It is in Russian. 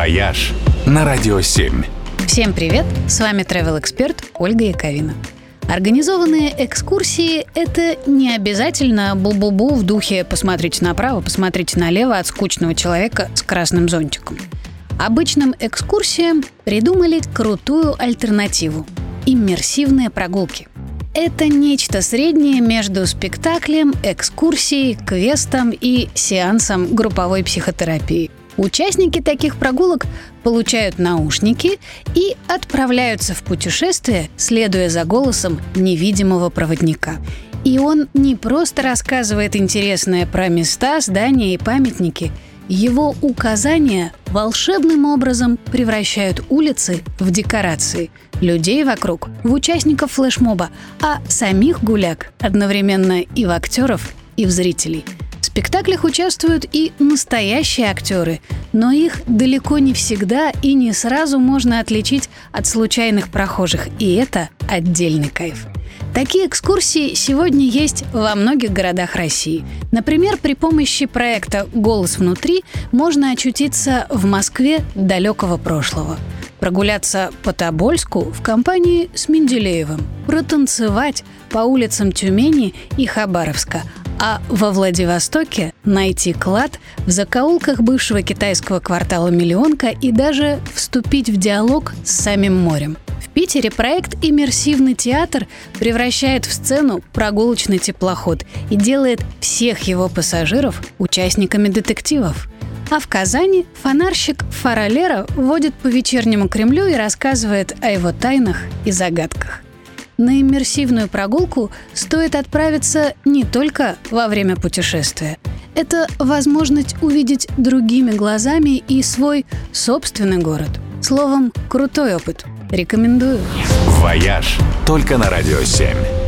«Вояж» на Радио 7. Всем привет! С вами travel эксперт Ольга Яковина. Организованные экскурсии – это не обязательно бу-бу-бу в духе «посмотрите направо, посмотрите налево» от скучного человека с красным зонтиком. Обычным экскурсиям придумали крутую альтернативу – иммерсивные прогулки. Это нечто среднее между спектаклем, экскурсией, квестом и сеансом групповой психотерапии. Участники таких прогулок получают наушники и отправляются в путешествие, следуя за голосом невидимого проводника. И он не просто рассказывает интересное про места, здания и памятники. Его указания волшебным образом превращают улицы в декорации, людей вокруг в участников флешмоба, а самих гуляк одновременно и в актеров, и в зрителей – в спектаклях участвуют и настоящие актеры, но их далеко не всегда и не сразу можно отличить от случайных прохожих, и это отдельный кайф. Такие экскурсии сегодня есть во многих городах России. Например, при помощи проекта «Голос внутри» можно очутиться в Москве далекого прошлого прогуляться по Тобольску в компании с Менделеевым, протанцевать по улицам Тюмени и Хабаровска, а во Владивостоке найти клад в закоулках бывшего китайского квартала «Миллионка» и даже вступить в диалог с самим морем. В Питере проект «Иммерсивный театр» превращает в сцену прогулочный теплоход и делает всех его пассажиров участниками детективов. А в Казани фонарщик Фаралера водит по вечернему Кремлю и рассказывает о его тайнах и загадках. На иммерсивную прогулку стоит отправиться не только во время путешествия. Это возможность увидеть другими глазами и свой собственный город. Словом, крутой опыт. Рекомендую. «Вояж» только на Радио 7.